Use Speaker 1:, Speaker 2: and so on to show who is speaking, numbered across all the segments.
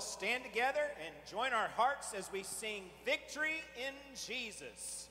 Speaker 1: all stand together and join our hearts as we sing Victory in Jesus.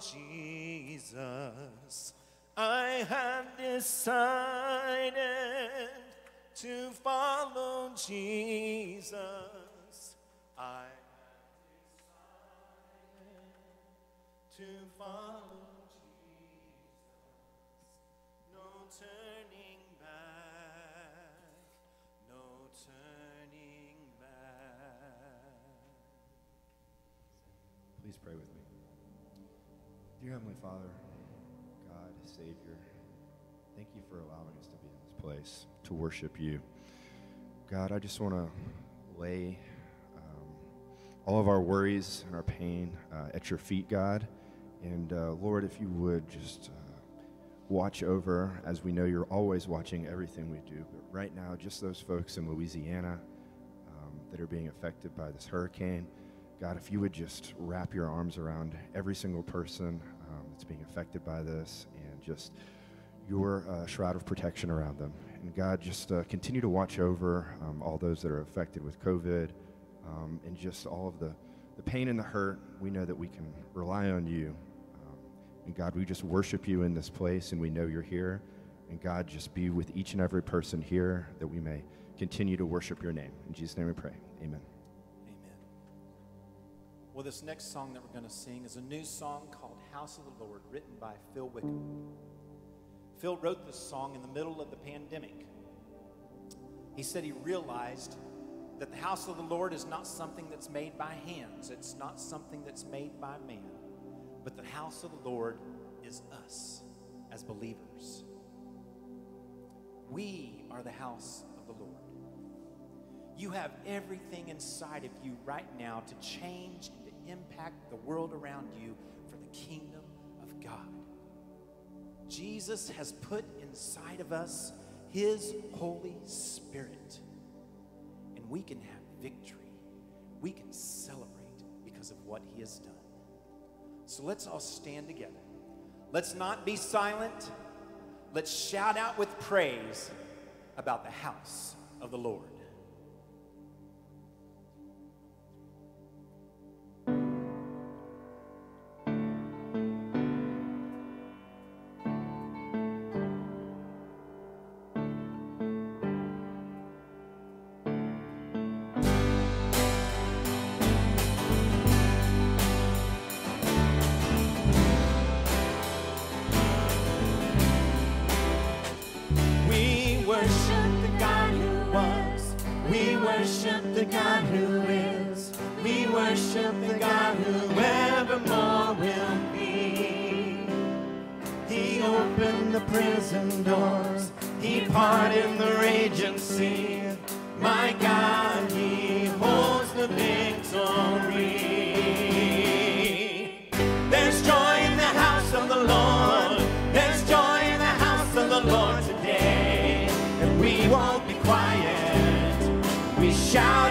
Speaker 1: Jesus. I have decided to follow Jesus. I have decided to follow Jesus. No turning
Speaker 2: Dear Heavenly Father, God, Savior, thank you for allowing us to be in this place to worship you. God, I just want to lay um, all of our worries and our pain uh, at your feet, God. And uh, Lord, if you would just uh, watch over, as we know you're always watching everything we do. But right now, just those folks in Louisiana um, that are being affected by this hurricane. God, if you would just wrap your arms around every single person um, that's being affected by this and just your uh, shroud of protection around them. And God, just uh, continue to watch over um, all those that are affected with COVID um, and just all of the, the pain and the hurt. We know that we can rely on you. Um, and God, we just worship you in this place and we know you're here. And God, just be with each and every person here that we may continue to worship your name. In Jesus' name we pray. Amen.
Speaker 3: Amen. Well, this next song that we're going to sing is a new song called House of the Lord, written by Phil Wickham. Phil wrote this song in the middle of the pandemic. He said he realized that the house of the Lord is not something that's made by hands, it's not something that's made by man, but the house of the Lord is us as believers. We are the house of the Lord. You have everything inside of you right now to change and to impact the world around you kingdom of God. Jesus has put inside of us his Holy Spirit, and we can have victory. We can celebrate because of what he has done. So let's all stand together. Let's not be silent. Let's shout out with praise about the house of the Lord. worship the God who is. We worship the
Speaker 1: God who evermore will be. He opened the prison doors. He parted the raging sea. My God, He holds the victory. shout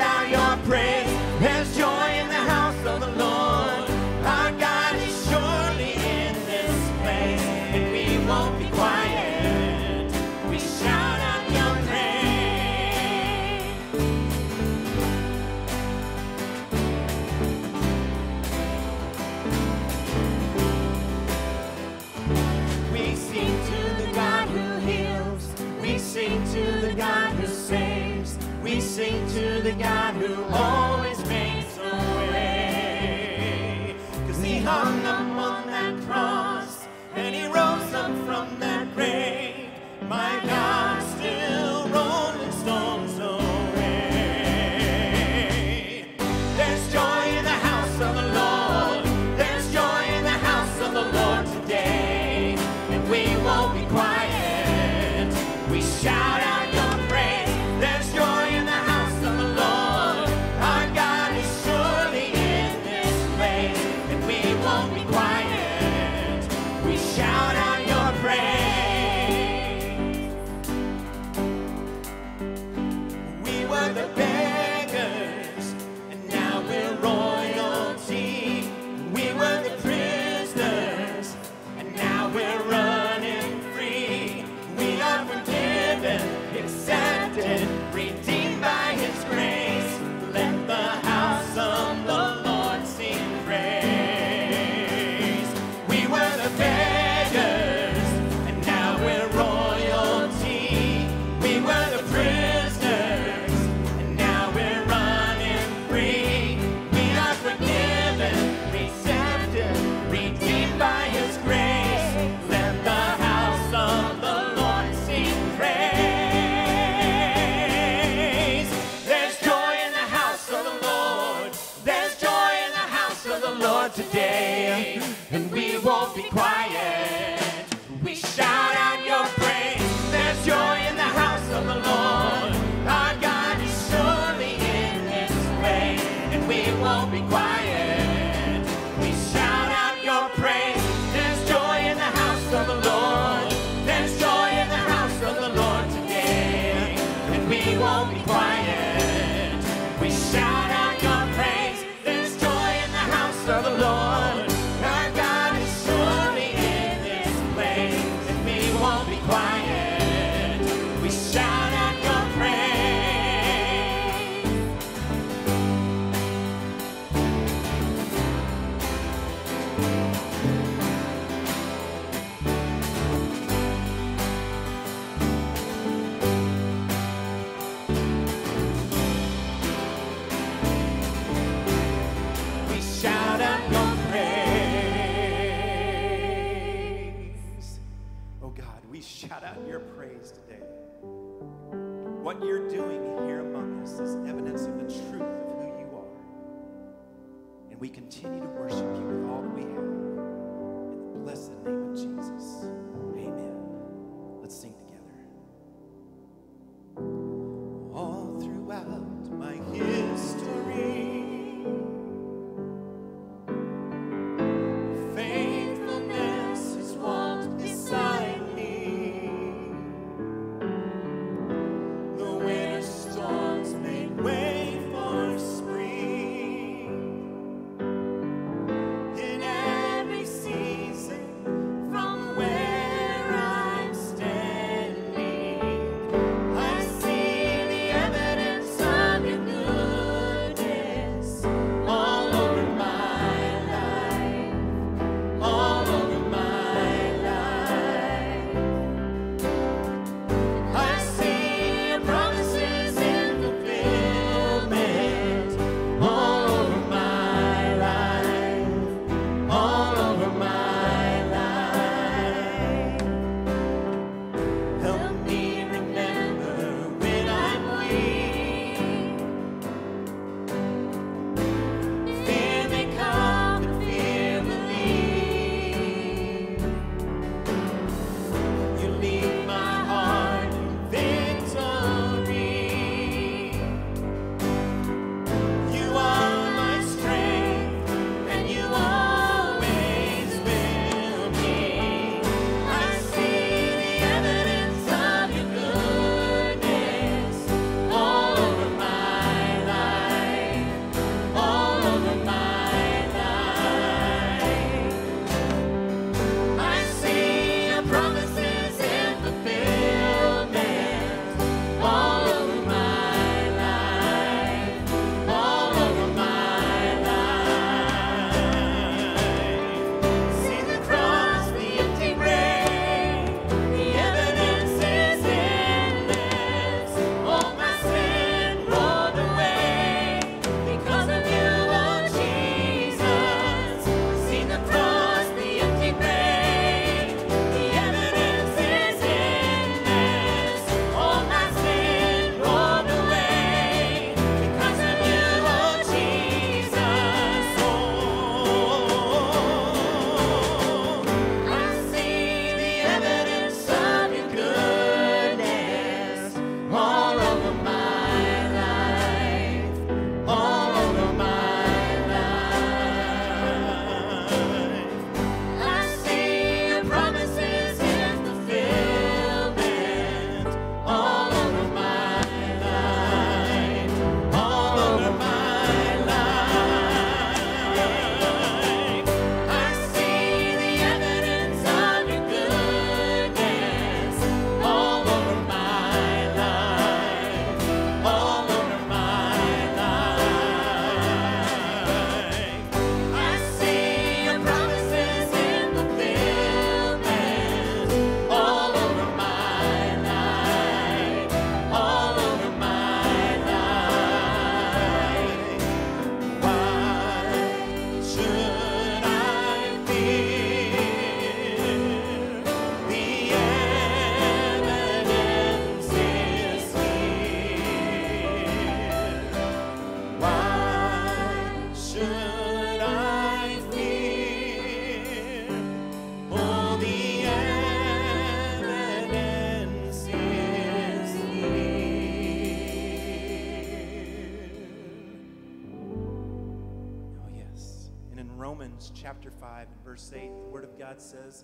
Speaker 1: Romans chapter 5 and verse 8, the Word of God says,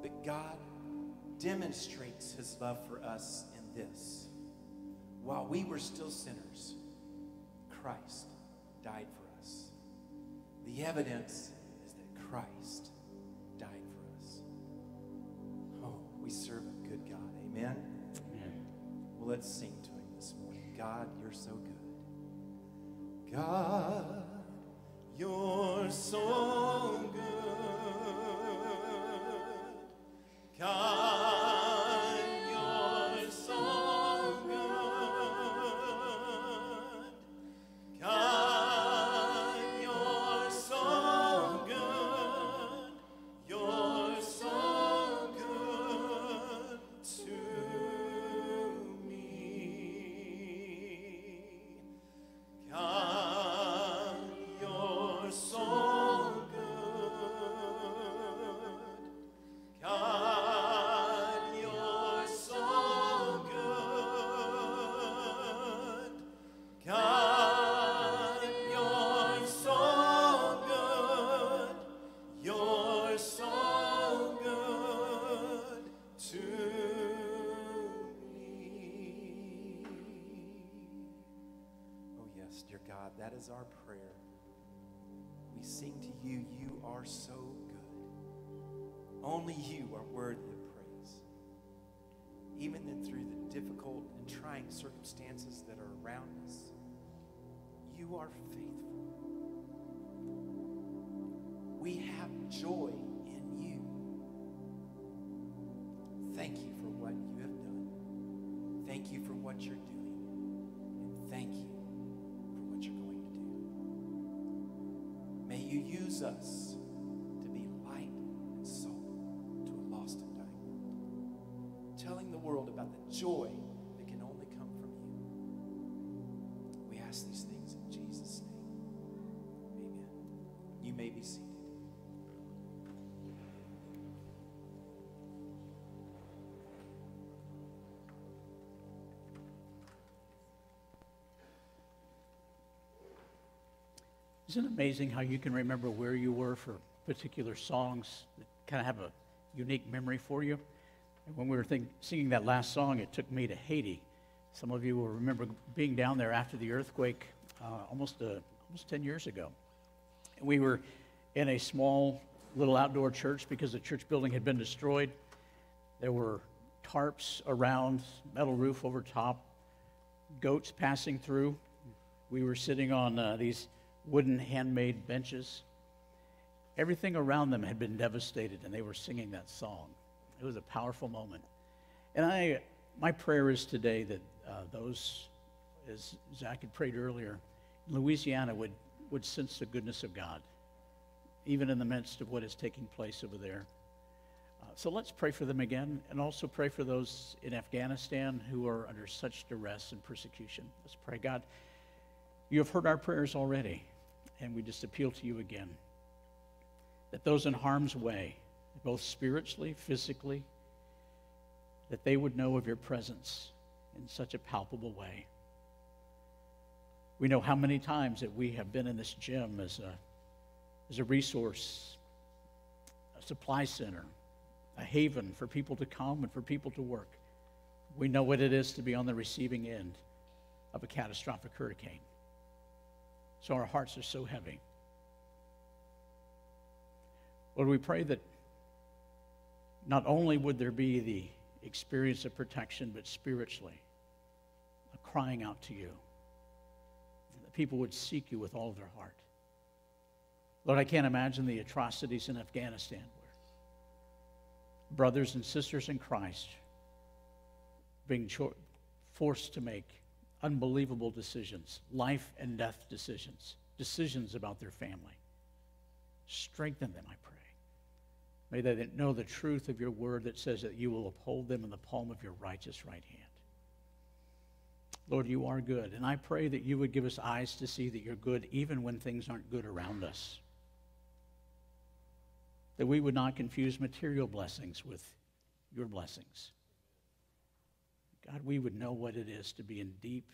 Speaker 1: But God demonstrates His love for us in this. While we were still sinners, Christ died for us. The evidence is that Christ died for us. Oh, we serve a good God. Amen?
Speaker 3: Amen.
Speaker 1: Well, let's sing to Him this morning. God, you're so good. God, you're so good. God, you are faithful. We have joy in you. Thank you for what you have done. Thank you for what you're doing. And thank you for what you're going to do. May you use us to be light and salt to a lost and dying world, telling the world about the joy
Speaker 4: Isn't it amazing how you can remember where you were for particular songs that kind of have a unique memory for you? And when we were think, singing that last song, it took me to Haiti. Some of you will remember being down there after the earthquake uh, almost, uh, almost 10 years ago. And we were in a small little outdoor church because the church building had been destroyed. There were tarps around, metal roof over top, goats passing through. We were sitting on uh, these wooden handmade benches. Everything around them had been devastated, and they were singing that song. It was a powerful moment. And I, my prayer is today that uh, those, as Zach had prayed earlier, in Louisiana would, would sense the goodness of God, even in the midst of what is taking place over there. Uh, so let's pray for them again, and also pray for those in Afghanistan who are under such duress and persecution. Let's pray, God. You have heard our prayers already, and we just appeal to you again that those in harm's way, both spiritually, physically, that they would know of your presence in such a palpable way. We know how many times that we have been in this gym as a, as a resource, a supply center, a haven for people to come and for people to work. We know what it is to be on the receiving end of a catastrophic hurricane. So our hearts are so heavy. Lord, we pray that not only would there be the experience of protection, but spiritually, a crying out to you, that people would seek you with all their heart. Lord, I can't imagine the atrocities in Afghanistan where brothers and sisters in Christ being forced to make unbelievable decisions, life and death decisions, decisions about their family. Strengthen them, I pray. May they know the truth of your word that says that you will uphold them in the palm of your righteous right hand. Lord, you are good, and I pray that you would give us eyes to see that you're good even when things aren't good around us. That we would not confuse material blessings with your blessings. God, we would know what it is to be in deep,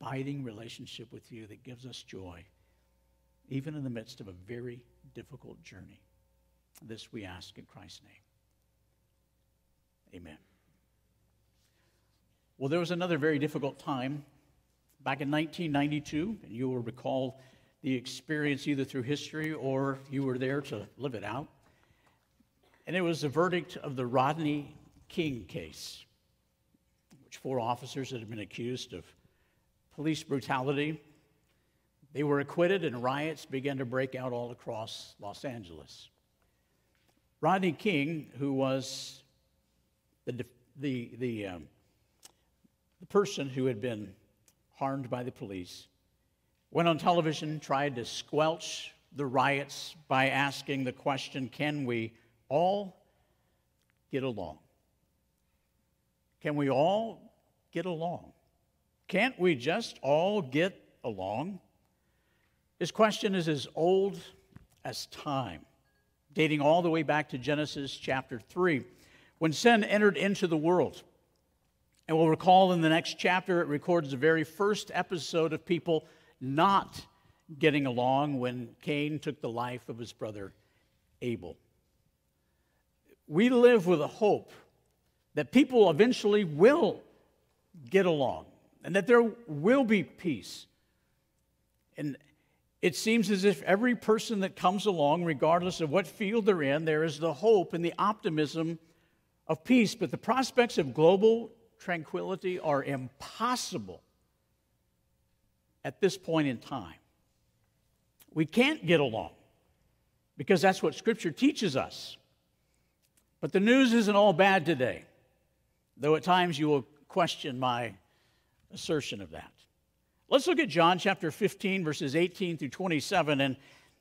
Speaker 4: abiding relationship with you that gives us joy even in the midst of a very difficult journey. This we ask in Christ's name. Amen. Well, there was another very difficult time back in 1992, and you will recall the experience either through history or you were there to live it out. And it was the verdict of the Rodney King case, which four officers that had been accused of police brutality. They were acquitted, and riots began to break out all across Los Angeles. Rodney King, who was the, the, the, um, the person who had been harmed by the police, went on television, tried to squelch the riots by asking the question can we all get along? Can we all get along? Can't we just all get along? His question is as old as time, dating all the way back to Genesis chapter 3, when sin entered into the world. And we'll recall in the next chapter, it records the very first episode of people not getting along when Cain took the life of his brother Abel. We live with a hope that people eventually will get along and that there will be peace. And it seems as if every person that comes along, regardless of what field they're in, there is the hope and the optimism of peace. But the prospects of global tranquility are impossible at this point in time. We can't get along because that's what Scripture teaches us. But the news isn't all bad today, though at times you will question my assertion of that. Let's look at John chapter 15, verses 18 through 27. And,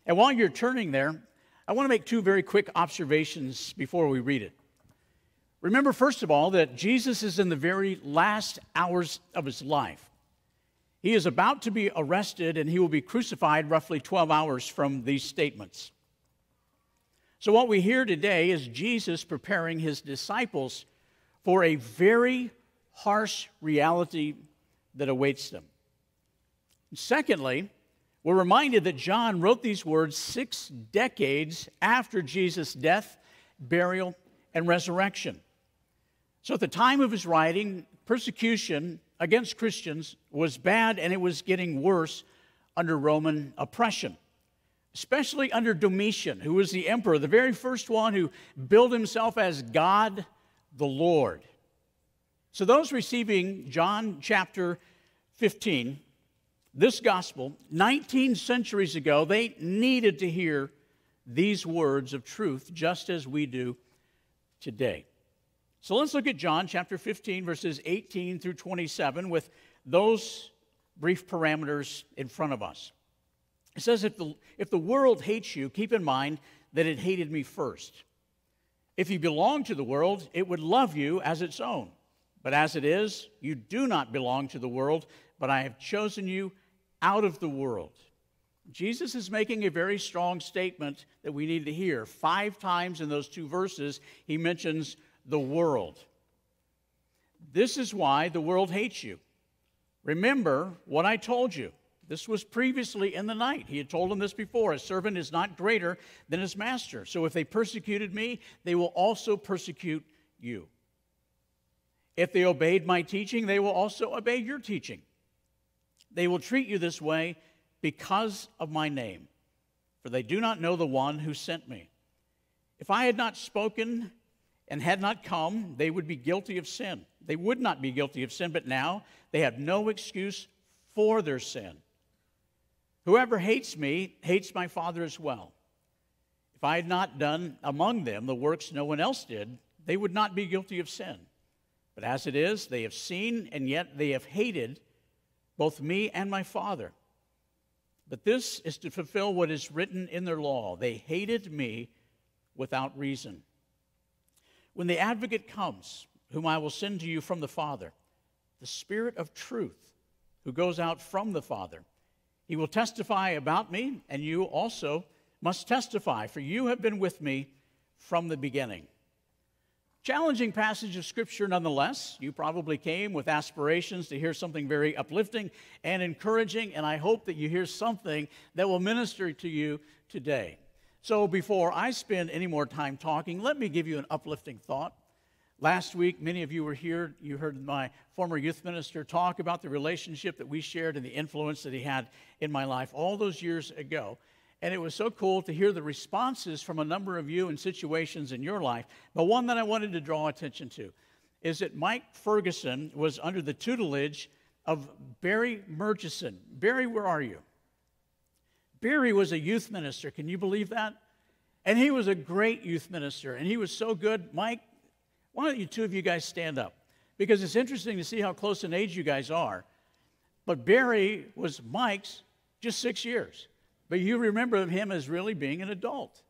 Speaker 4: and while you're turning there, I want to make two very quick observations before we read it. Remember, first of all, that Jesus is in the very last hours of his life. He is about to be arrested and he will be crucified roughly 12 hours from these statements. So, what we hear today is Jesus preparing his disciples for a very harsh reality that awaits them. Secondly, we're reminded that John wrote these words six decades after Jesus' death, burial, and resurrection. So, at the time of his writing, persecution against Christians was bad and it was getting worse under Roman oppression, especially under Domitian, who was the emperor, the very first one who billed himself as God the Lord. So, those receiving John chapter 15, this gospel, 19 centuries ago, they needed to hear these words of truth just as we do today. So let's look at John chapter 15, verses 18 through 27, with those brief parameters in front of us. It says, if the, if the world hates you, keep in mind that it hated me first. If you belong to the world, it would love you as its own. But as it is, you do not belong to the world, but I have chosen you out of the world. Jesus is making a very strong statement that we need to hear. Five times in those two verses, he mentions the world. This is why the world hates you. Remember what I told you. This was previously in the night. He had told them this before. A servant is not greater than his master. So if they persecuted me, they will also persecute you. If they obeyed my teaching, they will also obey your teaching. They will treat you this way because of my name, for they do not know the one who sent me. If I had not spoken and had not come, they would be guilty of sin. They would not be guilty of sin, but now they have no excuse for their sin. Whoever hates me hates my Father as well. If I had not done among them the works no one else did, they would not be guilty of sin. But as it is, they have seen and yet they have hated both me and my Father. But this is to fulfill what is written in their law. They hated me without reason. When the advocate comes, whom I will send to you from the Father, the Spirit of truth, who goes out from the Father, he will testify about me, and you also must testify, for you have been with me from the beginning. Challenging passage of Scripture nonetheless. You probably came with aspirations to hear something very uplifting and encouraging, and I hope that you hear something that will minister to you today. So, before I spend any more time talking, let me give you an uplifting thought. Last week, many of you were here. You heard my former youth minister talk about the relationship that we shared and the influence that he had in my life all those years ago. And it was so cool to hear the responses from a number of you in situations in your life. But one that I wanted to draw attention to is that Mike Ferguson was under the tutelage of Barry Murchison. Barry, where are you? Barry was a youth minister. Can you believe that? And he was a great youth minister, and he was so good. Mike, why don't you two of you guys stand up? Because it's interesting to see how close in age you guys are. But Barry was Mike's just six years. But you remember him as really being an adult.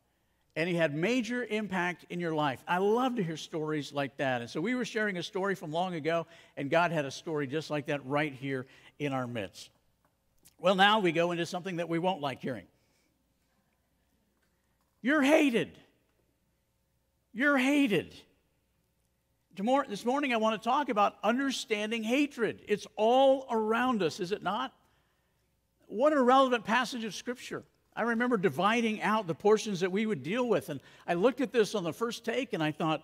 Speaker 4: And he had major impact in your life. I love to hear stories like that. And so we were sharing a story from long ago, and God had a story just like that right here in our midst. Well, now we go into something that we won't like hearing. You're hated. You're hated. This morning, I want to talk about understanding hatred. It's all around us, is it not? What a relevant passage of Scripture. I remember dividing out the portions that we would deal with, and I looked at this on the first take and I thought,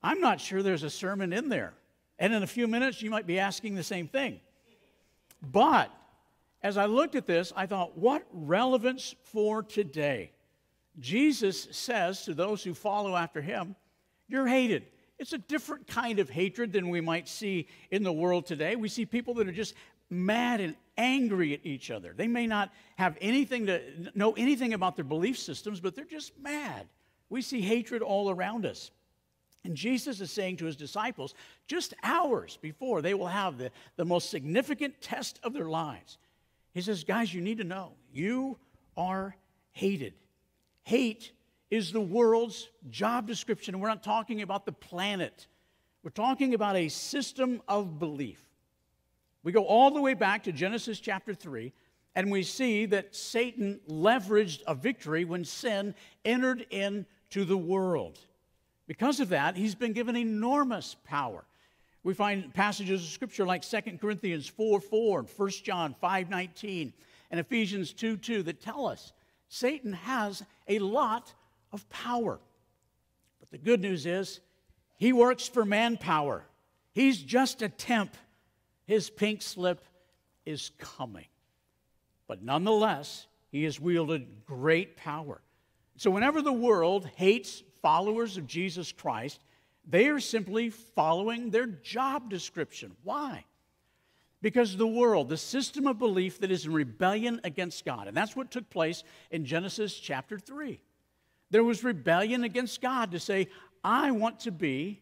Speaker 4: I'm not sure there's a sermon in there. And in a few minutes, you might be asking the same thing. But as I looked at this, I thought, what relevance for today? Jesus says to those who follow after him, You're hated. It's a different kind of hatred than we might see in the world today. We see people that are just mad and angry at each other. They may not have anything to know anything about their belief systems, but they're just mad. We see hatred all around us. And Jesus is saying to his disciples, just hours before they will have the, the most significant test of their lives, he says, Guys, you need to know, you are hated. Hate is the world's job description. We're not talking about the planet, we're talking about a system of belief. We go all the way back to Genesis chapter 3, and we see that Satan leveraged a victory when sin entered into the world. Because of that, he's been given enormous power. We find passages of scripture like 2 Corinthians 4 4 and 1 John 5 19 and Ephesians 2 2 that tell us Satan has a lot of power. But the good news is he works for manpower. He's just a temp. His pink slip is coming. But nonetheless, he has wielded great power. So whenever the world hates followers of Jesus Christ, they are simply following their job description. Why? Because the world, the system of belief that is in rebellion against God, and that's what took place in Genesis chapter 3. There was rebellion against God to say, I want to be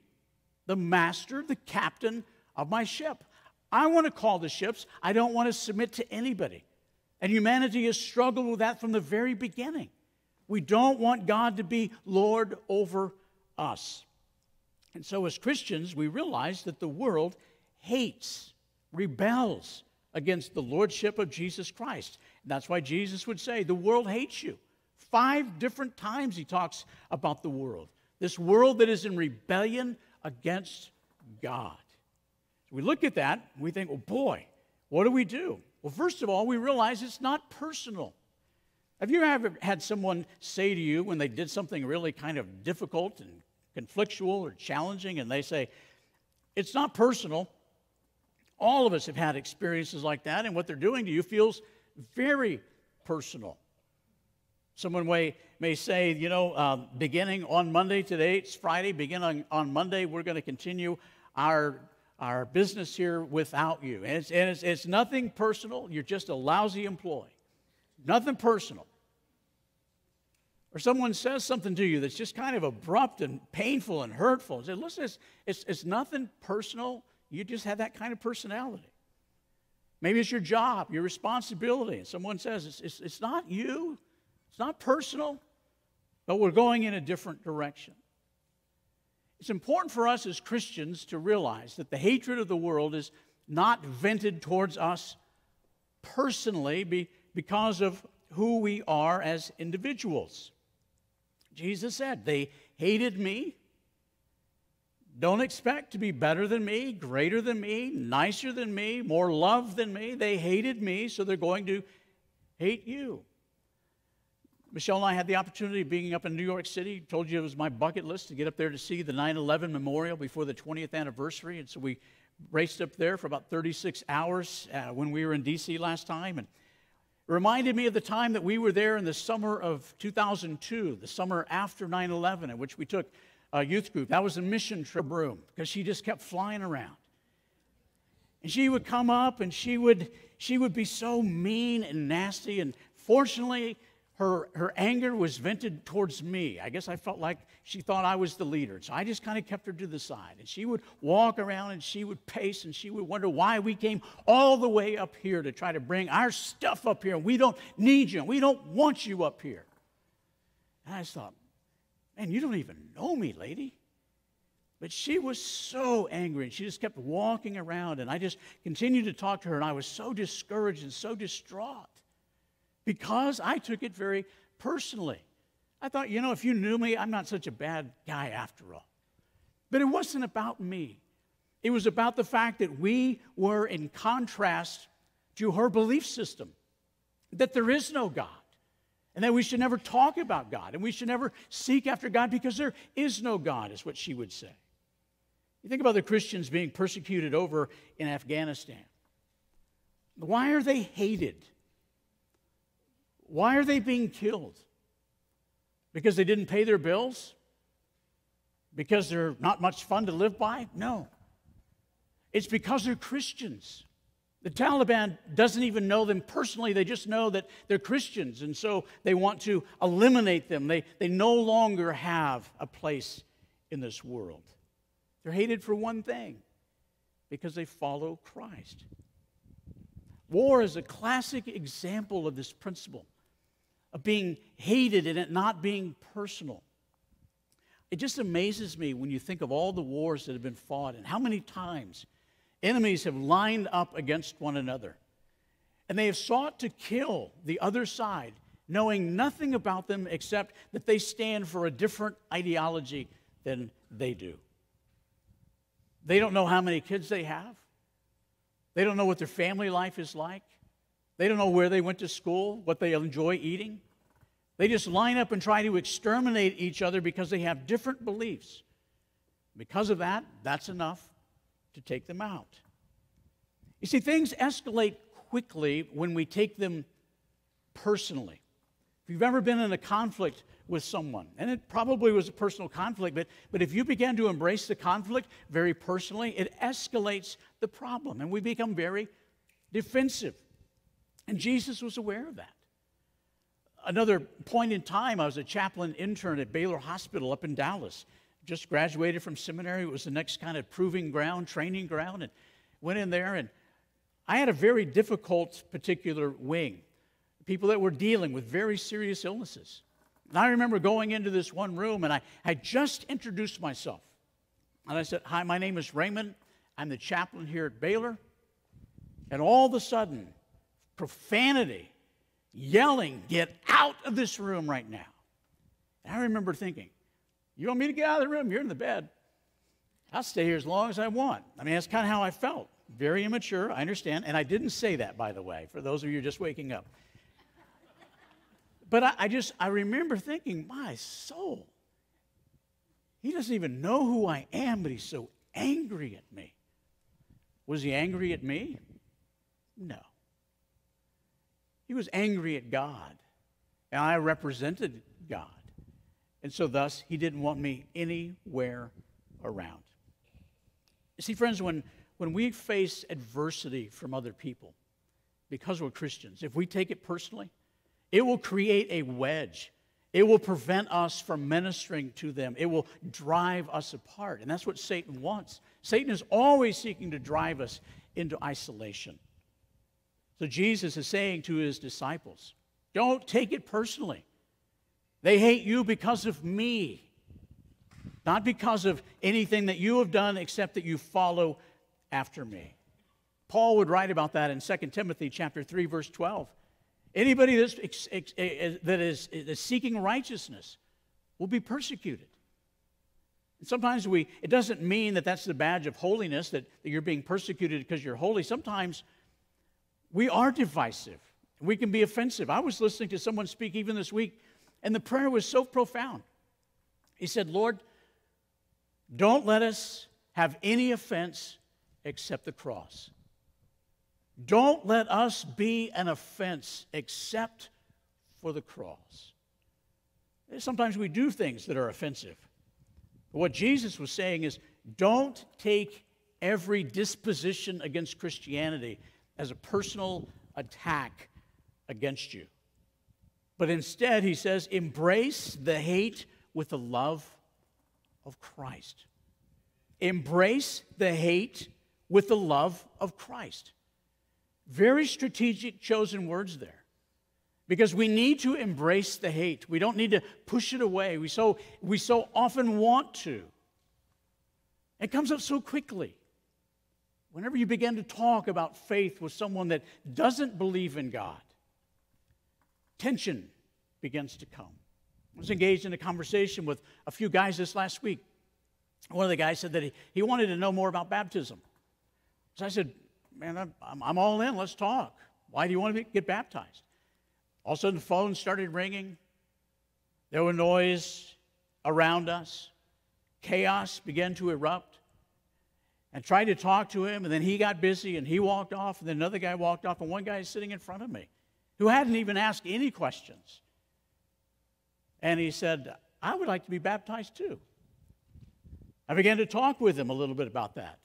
Speaker 4: the master, the captain of my ship. I want to call the ships. I don't want to submit to anybody. And humanity has struggled with that from the very beginning. We don't want God to be Lord over us. And so, as Christians, we realize that the world hates, rebels against the lordship of Jesus Christ. And that's why Jesus would say, The world hates you. Five different times he talks about the world. This world that is in rebellion against God. So we look at that, and we think, well, boy, what do we do? Well, first of all, we realize it's not personal. Have you ever had someone say to you when they did something really kind of difficult and conflictual or challenging, and they say, It's not personal? All of us have had experiences like that, and what they're doing to you feels very personal. Someone may, may say, you know, uh, beginning on Monday, today it's Friday, beginning on Monday, we're going to continue our, our business here without you. And, it's, and it's, it's nothing personal, you're just a lousy employee. Nothing personal. Or someone says something to you that's just kind of abrupt and painful and hurtful. Say, listen, it's, it's, it's nothing personal. You just have that kind of personality. Maybe it's your job, your responsibility. And someone says, it's, it's, it's not you, it's not personal, but we're going in a different direction. It's important for us as Christians to realize that the hatred of the world is not vented towards us personally, because of who we are as individuals. Jesus said, They hated me don't expect to be better than me, greater than me, nicer than me, more loved than me. They hated me, so they're going to hate you. Michelle and I had the opportunity of being up in New York City. Told you it was my bucket list to get up there to see the 9 11 memorial before the 20th anniversary. And so we raced up there for about 36 hours uh, when we were in D.C. last time. And reminded me of the time that we were there in the summer of 2002, the summer after 9 11, in which we took a youth group. That was a mission trip room because she just kept flying around. And she would come up and she would, she would be so mean and nasty. And fortunately, her, her anger was vented towards me. I guess I felt like she thought I was the leader. So I just kind of kept her to the side. And she would walk around and she would pace and she would wonder why we came all the way up here to try to bring our stuff up here. We don't need you. We don't want you up here. And I thought, man, you don't even know me, lady. But she was so angry and she just kept walking around. And I just continued to talk to her and I was so discouraged and so distraught because I took it very personally. I thought, you know, if you knew me, I'm not such a bad guy after all. But it wasn't about me. It was about the fact that we were in contrast to her belief system that there is no God, and that we should never talk about God, and we should never seek after God because there is no God, is what she would say. You think about the Christians being persecuted over in Afghanistan. Why are they hated? Why are they being killed? Because they didn't pay their bills? Because they're not much fun to live by? No. It's because they're Christians. The Taliban doesn't even know them personally, they just know that they're Christians, and so they want to eliminate them. They, they no longer have a place in this world. They're hated for one thing because they follow Christ. War is a classic example of this principle of being hated and it not being personal. It just amazes me when you think of all the wars that have been fought and how many times enemies have lined up against one another. And they have sought to kill the other side, knowing nothing about them except that they stand for a different ideology than they do. They don't know how many kids they have. They don't know what their family life is like. They don't know where they went to school, what they enjoy eating. They just line up and try to exterminate each other because they have different beliefs. Because of that, that's enough to take them out. You see, things escalate quickly when we take them personally. If you've ever been in a conflict with someone, and it probably was a personal conflict, but, but if you begin to embrace the conflict very personally, it escalates the problem, and we become very defensive. And Jesus was aware of that another point in time, I was a chaplain intern at Baylor Hospital up in Dallas. Just graduated from seminary. It was the next kind of proving ground, training ground, and went in there. And I had a very difficult particular wing, people that were dealing with very serious illnesses. And I remember going into this one room, and I had just introduced myself. And I said, Hi, my name is Raymond. I'm the chaplain here at Baylor. And all of a sudden, profanity yelling, Get out of this room right now. And I remember thinking, You want me to get out of the room? You're in the bed. I'll stay here as long as I want. I mean, that's kind of how I felt. Very immature, I understand. And I didn't say that, by the way, for those of you just waking up. But I, I just, I remember thinking, My soul, he doesn't even know who I am, but he's so angry at me. Was he angry at me? No. He was angry at God, and I represented God. And so, thus, he didn't want me anywhere around. See, friends, when, when we face adversity from other people, because we're Christians, if we take it personally, it will create a wedge. It will prevent us from ministering to them. It will drive us apart. And that's what Satan wants. Satan is always seeking to drive us into isolation. So Jesus is saying to his disciples, don't take it personally. They hate you because of me, not because of anything that you have done except that you follow after me. Paul would write about that in 2 Timothy chapter 3 verse 12. Anybody that's, eh, eh, that is, eh, is seeking righteousness will be persecuted. And Sometimes we, it doesn't mean that that's the badge of holiness, that, that you're being persecuted because you're holy. Sometimes we are divisive. We can be offensive. I was listening to someone speak even this week, and the prayer was so profound. He said, Lord, don't let us have any offense except the cross. Don't let us be an offense except for the cross. Sometimes we do things that are offensive. But what Jesus was saying is don't take every disposition against Christianity as a personal attack against you. But instead, he says, embrace the hate with the love of Christ. Embrace the hate with the love of Christ. Very strategic, chosen words there. Because we need to embrace the hate. We don't need to push it away. We so, we so often want to. It comes up so quickly. Whenever you begin to talk about faith with someone that doesn't believe in God, tension begins to come. I was engaged in a conversation with a few guys this last week. One of the guys said that he, he wanted to know more about baptism. So I said, Man, I'm, I'm all in. Let's talk. Why do you want to be, get baptized? All of a sudden, the phone started ringing. There was noise around us. Chaos began to erupt. And tried to talk to him, and then he got busy and he walked off, and then another guy walked off, and one guy is sitting in front of me who hadn't even asked any questions. And he said, I would like to be baptized too. I began to talk with him a little bit about that,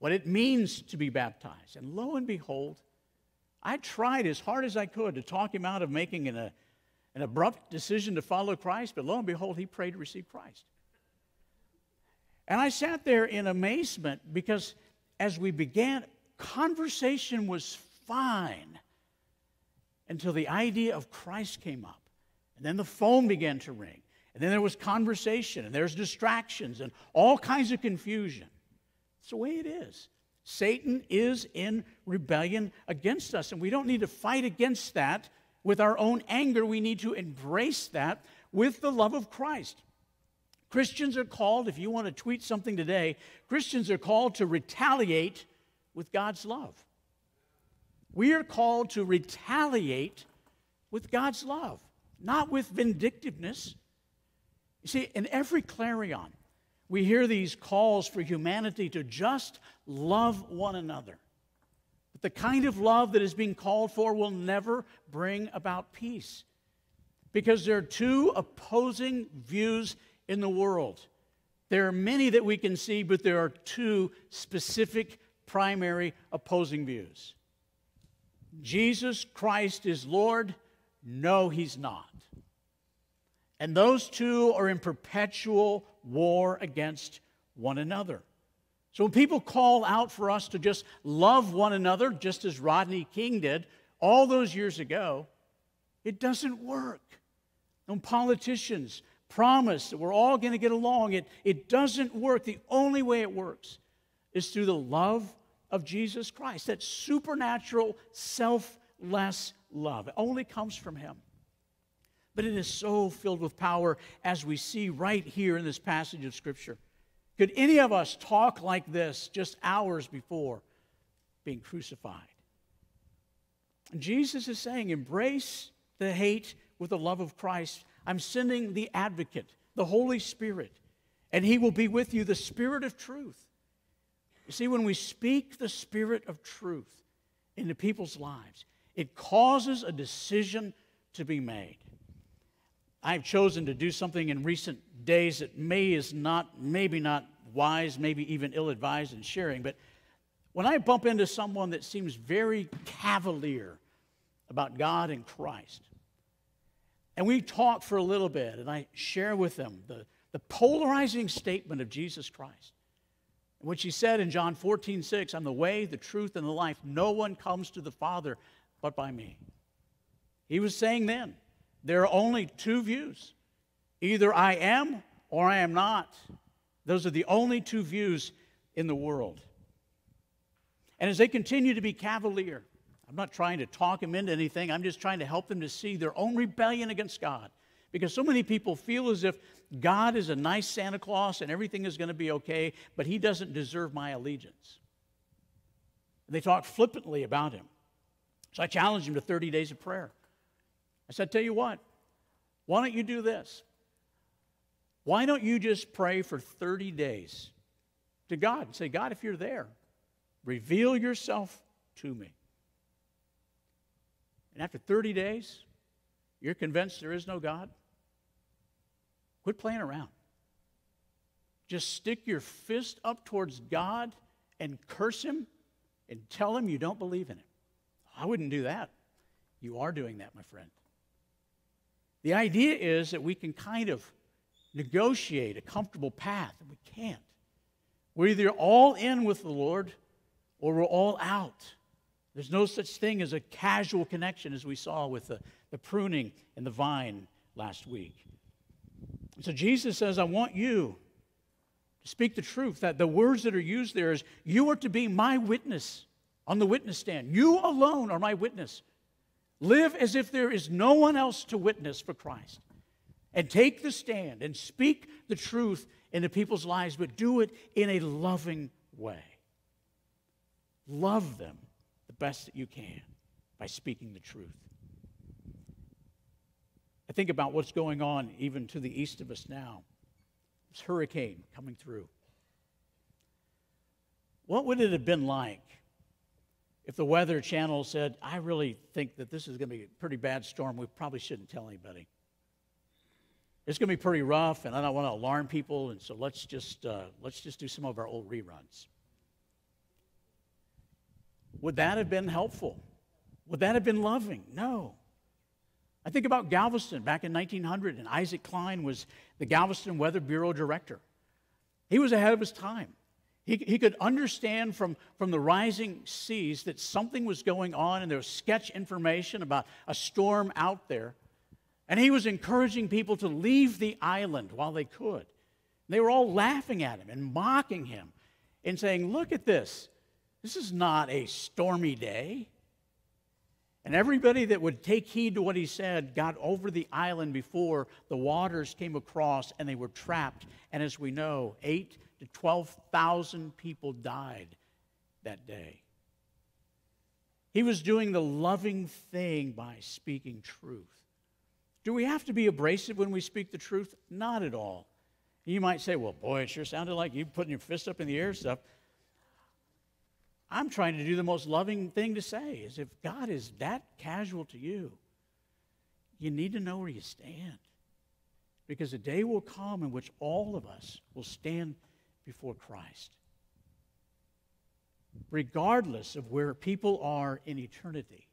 Speaker 4: what it means to be baptized. And lo and behold, I tried as hard as I could to talk him out of making an, an abrupt decision to follow Christ, but lo and behold, he prayed to receive Christ. And I sat there in amazement because as we began, conversation was fine until the idea of Christ came up. And then the phone began to ring. And then there was conversation, and there's distractions, and all kinds of confusion. It's the way it is. Satan is in rebellion against us, and we don't need to fight against that with our own anger. We need to embrace that with the love of Christ. Christians are called, if you want to tweet something today, Christians are called to retaliate with God's love. We are called to retaliate with God's love, not with vindictiveness. You see, in every clarion, we hear these calls for humanity to just love one another. But the kind of love that is being called for will never bring about peace because there are two opposing views in the world. There are many that we can see, but there are two specific primary opposing views. Jesus Christ is Lord. No, he's not. And those two are in perpetual war against one another. So when people call out for us to just love one another, just as Rodney King did all those years ago, it doesn't work. When politicians promise that we're all going to get along, it, it doesn't work. The only way it works is through the love of Jesus Christ. That supernatural, selfless love. It only comes from Him. But it is so filled with power as we see right here in this passage of Scripture. Could any of us talk like this just hours before being crucified? And Jesus is saying, embrace the hate with the love of Christ. I'm sending the advocate, the Holy Spirit, and he will be with you, the Spirit of truth. You see, when we speak the Spirit of truth into people's lives, it causes a decision to be made. I've chosen to do something in recent days that may is not, maybe not wise, maybe even ill advised in sharing, but when I bump into someone that seems very cavalier about God and Christ, and we talk for a little bit, and I share with them the, the polarizing statement of Jesus Christ, which he said in John 14, 6, I'm the way, the truth, and the life. No one comes to the Father but by me. He was saying then, there are only two views either I am or I am not. Those are the only two views in the world. And as they continue to be cavalier, I'm not trying to talk them into anything, I'm just trying to help them to see their own rebellion against God. Because so many people feel as if God is a nice Santa Claus and everything is going to be okay, but he doesn't deserve my allegiance. They talk flippantly about him. So I challenged him to 30 days of prayer. I said, Tell you what, why don't you do this? Why don't you just pray for 30 days to God and say, God, if you're there, reveal yourself to me. And after 30 days, you're convinced there is no God? Quit playing around. Just stick your fist up towards God and curse Him and tell Him you don't believe in Him. I wouldn't do that. You are doing that, my friend. The idea is that we can kind of negotiate a comfortable path, and we can't. We're either all in with the Lord or we're all out. There's no such thing as a casual connection as we saw with the, the pruning and the vine last week. So Jesus says, I want you to speak the truth. That the words that are used there is, you are to be my witness on the witness stand. You alone are my witness. Live as if there is no one else to witness for Christ. And take the stand and speak the truth into people's lives, but do it in a loving way. Love them the best that you can by speaking the truth. I think about what's going on even to the east of us now. This hurricane coming through. What would it have been like if the Weather Channel said, I really think that this is going to be a pretty bad storm, we probably shouldn't tell anybody? It's going to be pretty rough, and I don't want to alarm people, and so let's just, uh, let's just do some of our old reruns. Would that have been helpful? Would that have been loving? No. I think about Galveston back in 1900, and Isaac Cline was the Galveston Weather Bureau director. He was ahead of his time. He, he could understand from, from the rising seas that something was going on, and there was sketch information about a storm out there. And he was encouraging people to leave the island while they could. They were all laughing at him and mocking him and saying, Look at this. This is not a stormy day. And everybody that would take heed to what he said got over the island before the waters came across and they were trapped. And as we know, eight to 12,000 people died that day. He was doing the loving thing by speaking truth. Do we have to be abrasive when we speak the truth? Not at all. You might say, well, boy, it sure sounded like you putting your fist up in the air stuff. I'm trying to do the most loving thing to say is if God is that casual to you, you need to know where you stand. Because a day will come in which all of us will stand before Christ. Regardless of where people are in eternity,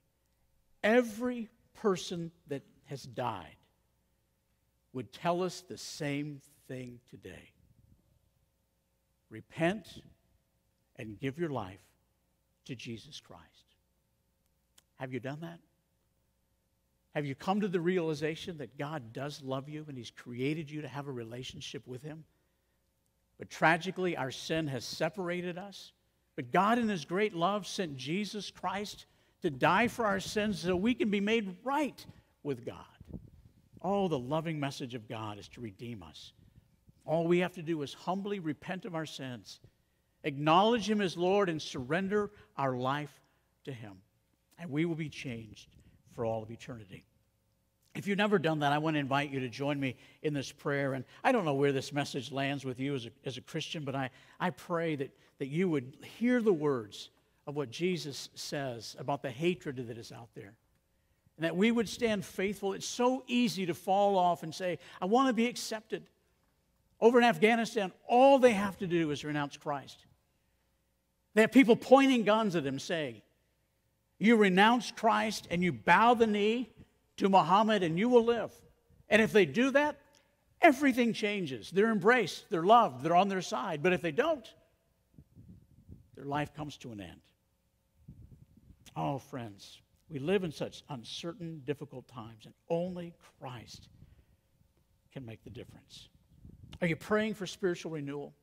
Speaker 4: every person that has died would tell us the same thing today. Repent and give your life to Jesus Christ. Have you done that? Have you come to the realization that God does love you and He's created you to have a relationship with Him? But tragically, our sin has separated us. But God, in His great love, sent Jesus Christ to die for our sins so we can be made right with God. Oh, the loving message of God is to redeem us. All we have to do is humbly repent of our sins, acknowledge Him as Lord, and surrender our life to Him. And we will be changed for all of eternity. If you've never done that, I want to invite you to join me in this prayer. And I don't know where this message lands with you as a, as a Christian, but I, I pray that, that you would hear the words of what Jesus says about the hatred that is out there and that we would stand faithful. It's so easy to fall off and say, I want to be accepted. Over in Afghanistan, all they have to do is renounce Christ. They have people pointing guns at them saying, You renounce Christ and you bow the knee to Muhammad and you will live. And if they do that, everything changes. They're embraced, they're loved, they're on their side. But if they don't, their life comes to an end. Oh, friends, we live in such uncertain, difficult times, and only Christ can make the difference. Are you praying for spiritual renewal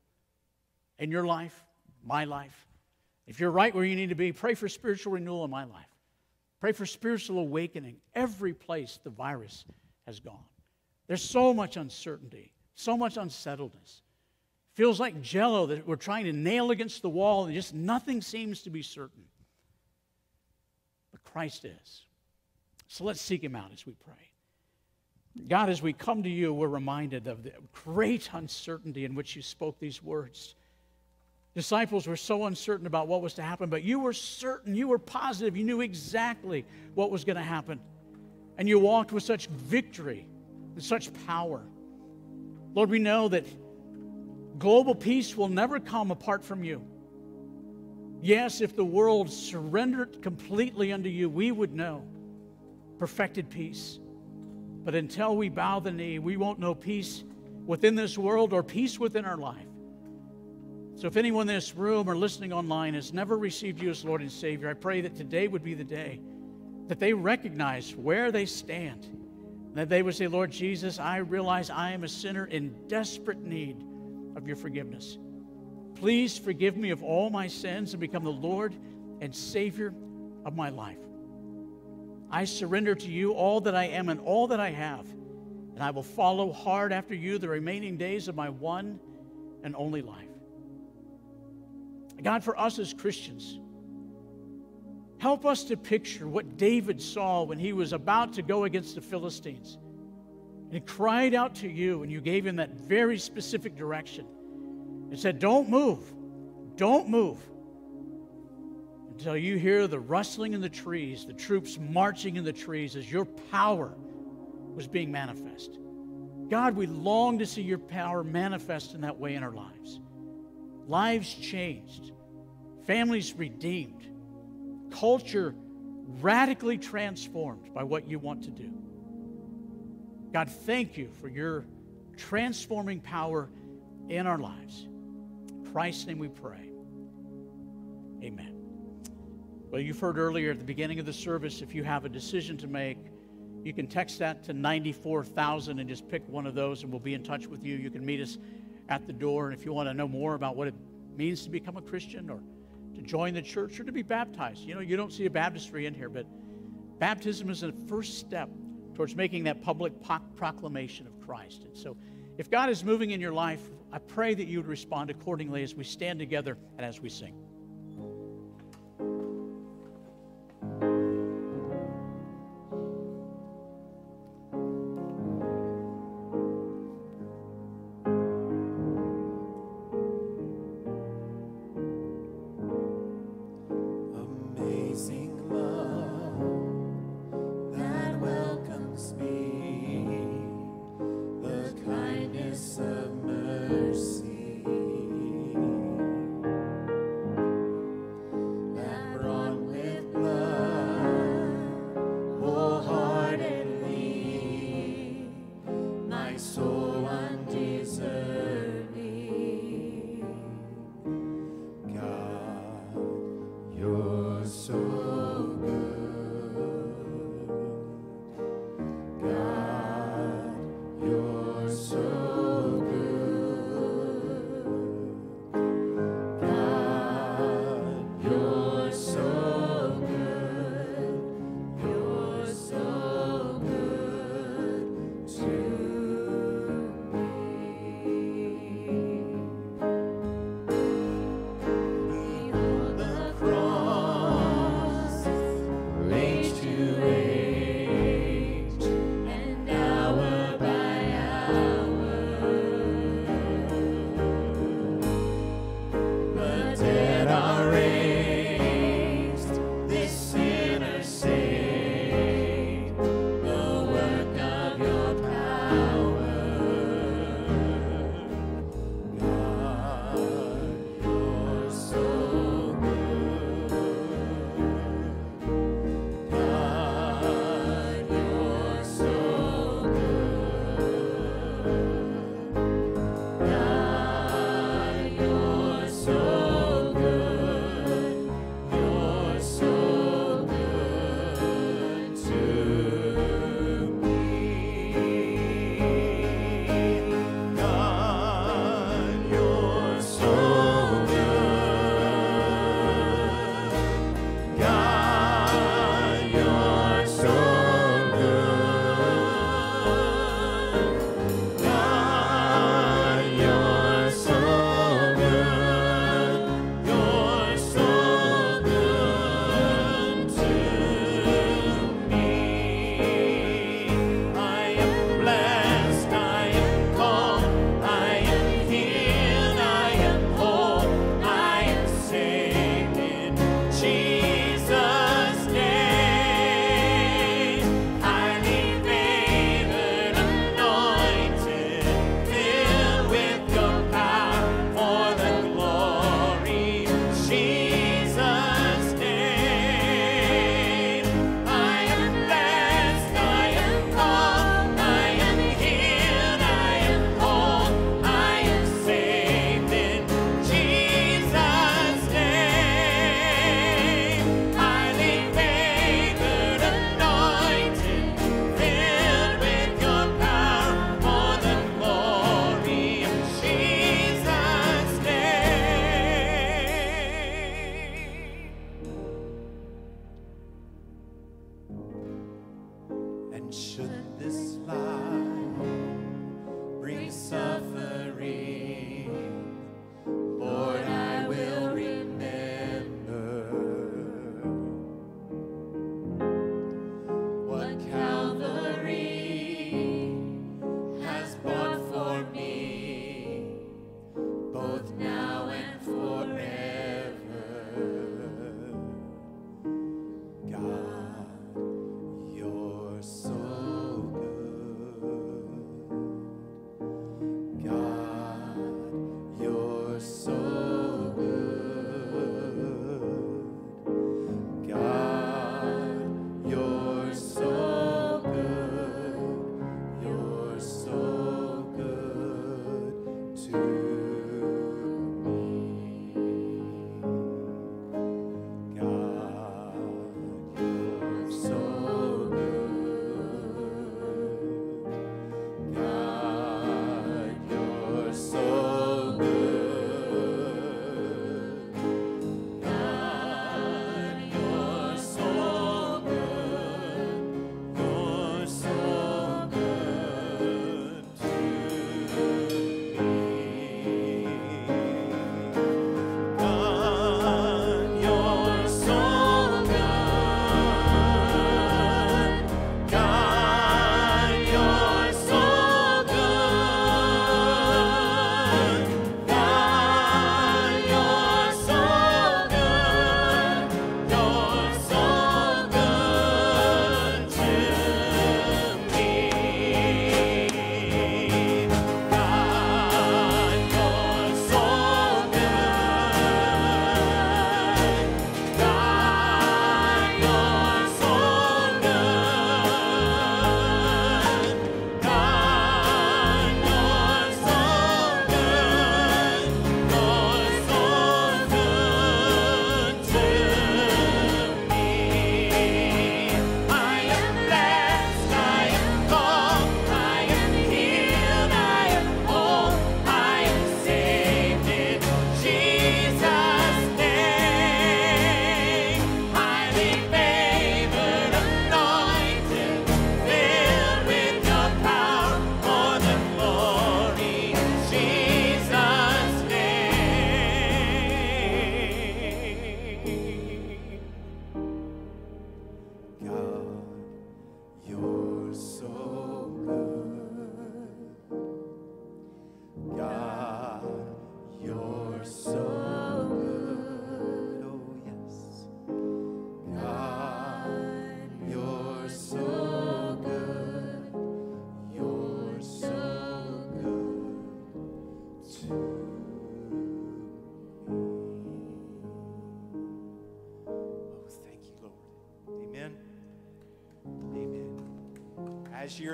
Speaker 4: in your life, my life? If you're right where you need to be, pray for spiritual renewal in my life. Pray for spiritual awakening every place the virus has gone. There's so much uncertainty, so much unsettledness. Feels like jello that we're trying to nail against the wall and just nothing seems to be certain. But Christ is. So let's seek him out as we pray. God, as we come to you, we're reminded of the great uncertainty in which you spoke these words. Disciples were so uncertain about what was to happen, but you were certain, you were positive, you knew exactly what was going to happen. And you walked with such victory and such power. Lord, we know that global peace will never come apart from you. Yes, if the world surrendered completely unto you, we would know perfected peace. But until we bow the knee, we won't know peace within this world or peace within our life. So, if anyone in this room or listening online has never received you as Lord and Savior, I pray that today would be the day that they recognize where they stand. That they would say, Lord Jesus, I realize I am a sinner in desperate need of your forgiveness. Please forgive me of all my sins and become the Lord and Savior of my life. I surrender to you all that I am and all that I have, and I will follow hard after you the remaining days of my one and only life. God, for us as Christians, help us to picture what David saw when he was about to go against the Philistines. And he cried out to you, and you gave him that very specific direction and said, Don't move, don't move until you hear the rustling in the trees, the troops marching in the trees as your power was being manifest. God, we long to see your power manifest in that way in our lives. Lives changed, families redeemed, culture radically transformed by what you want to do. God, thank you for your transforming power in our lives. In Christ's name we pray. Amen. Well, you've heard earlier at the beginning of the service, if you have a decision to make, you can text that to 94,000 and just pick one of those, and we'll be in touch with you. You can meet us at the door. And if you want to know more about what it means to become a Christian or to join the church or to be baptized, you know, you don't see a baptistry in here, but baptism is the first step towards making that public proclamation of Christ. And so, if God is moving in your life, I pray that you would respond accordingly as we stand together and as we sing.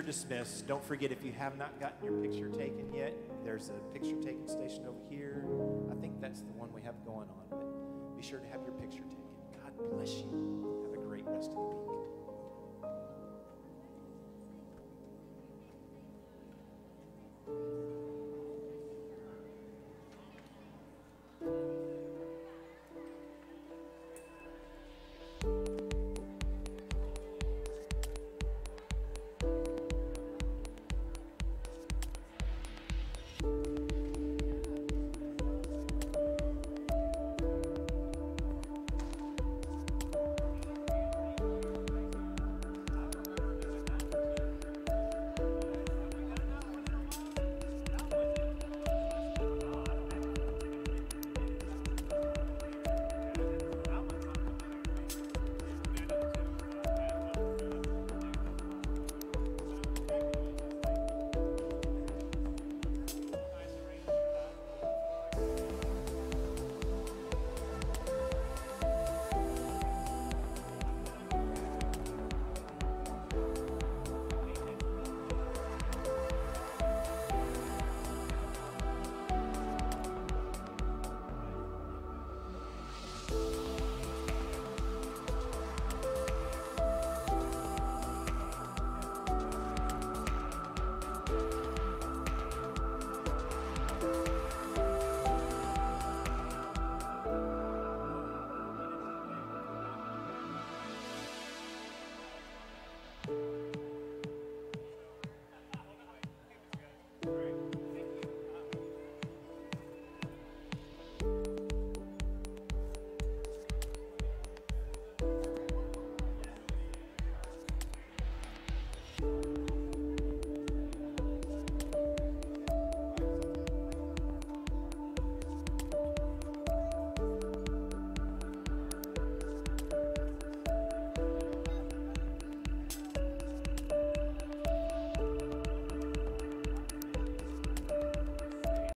Speaker 3: Dismissed, don't forget if you have not gotten your picture taken yet, there's a picture taking station over here. I think that's the one we have going on, but be sure to have your picture taken. God bless you. Have a great rest of the week.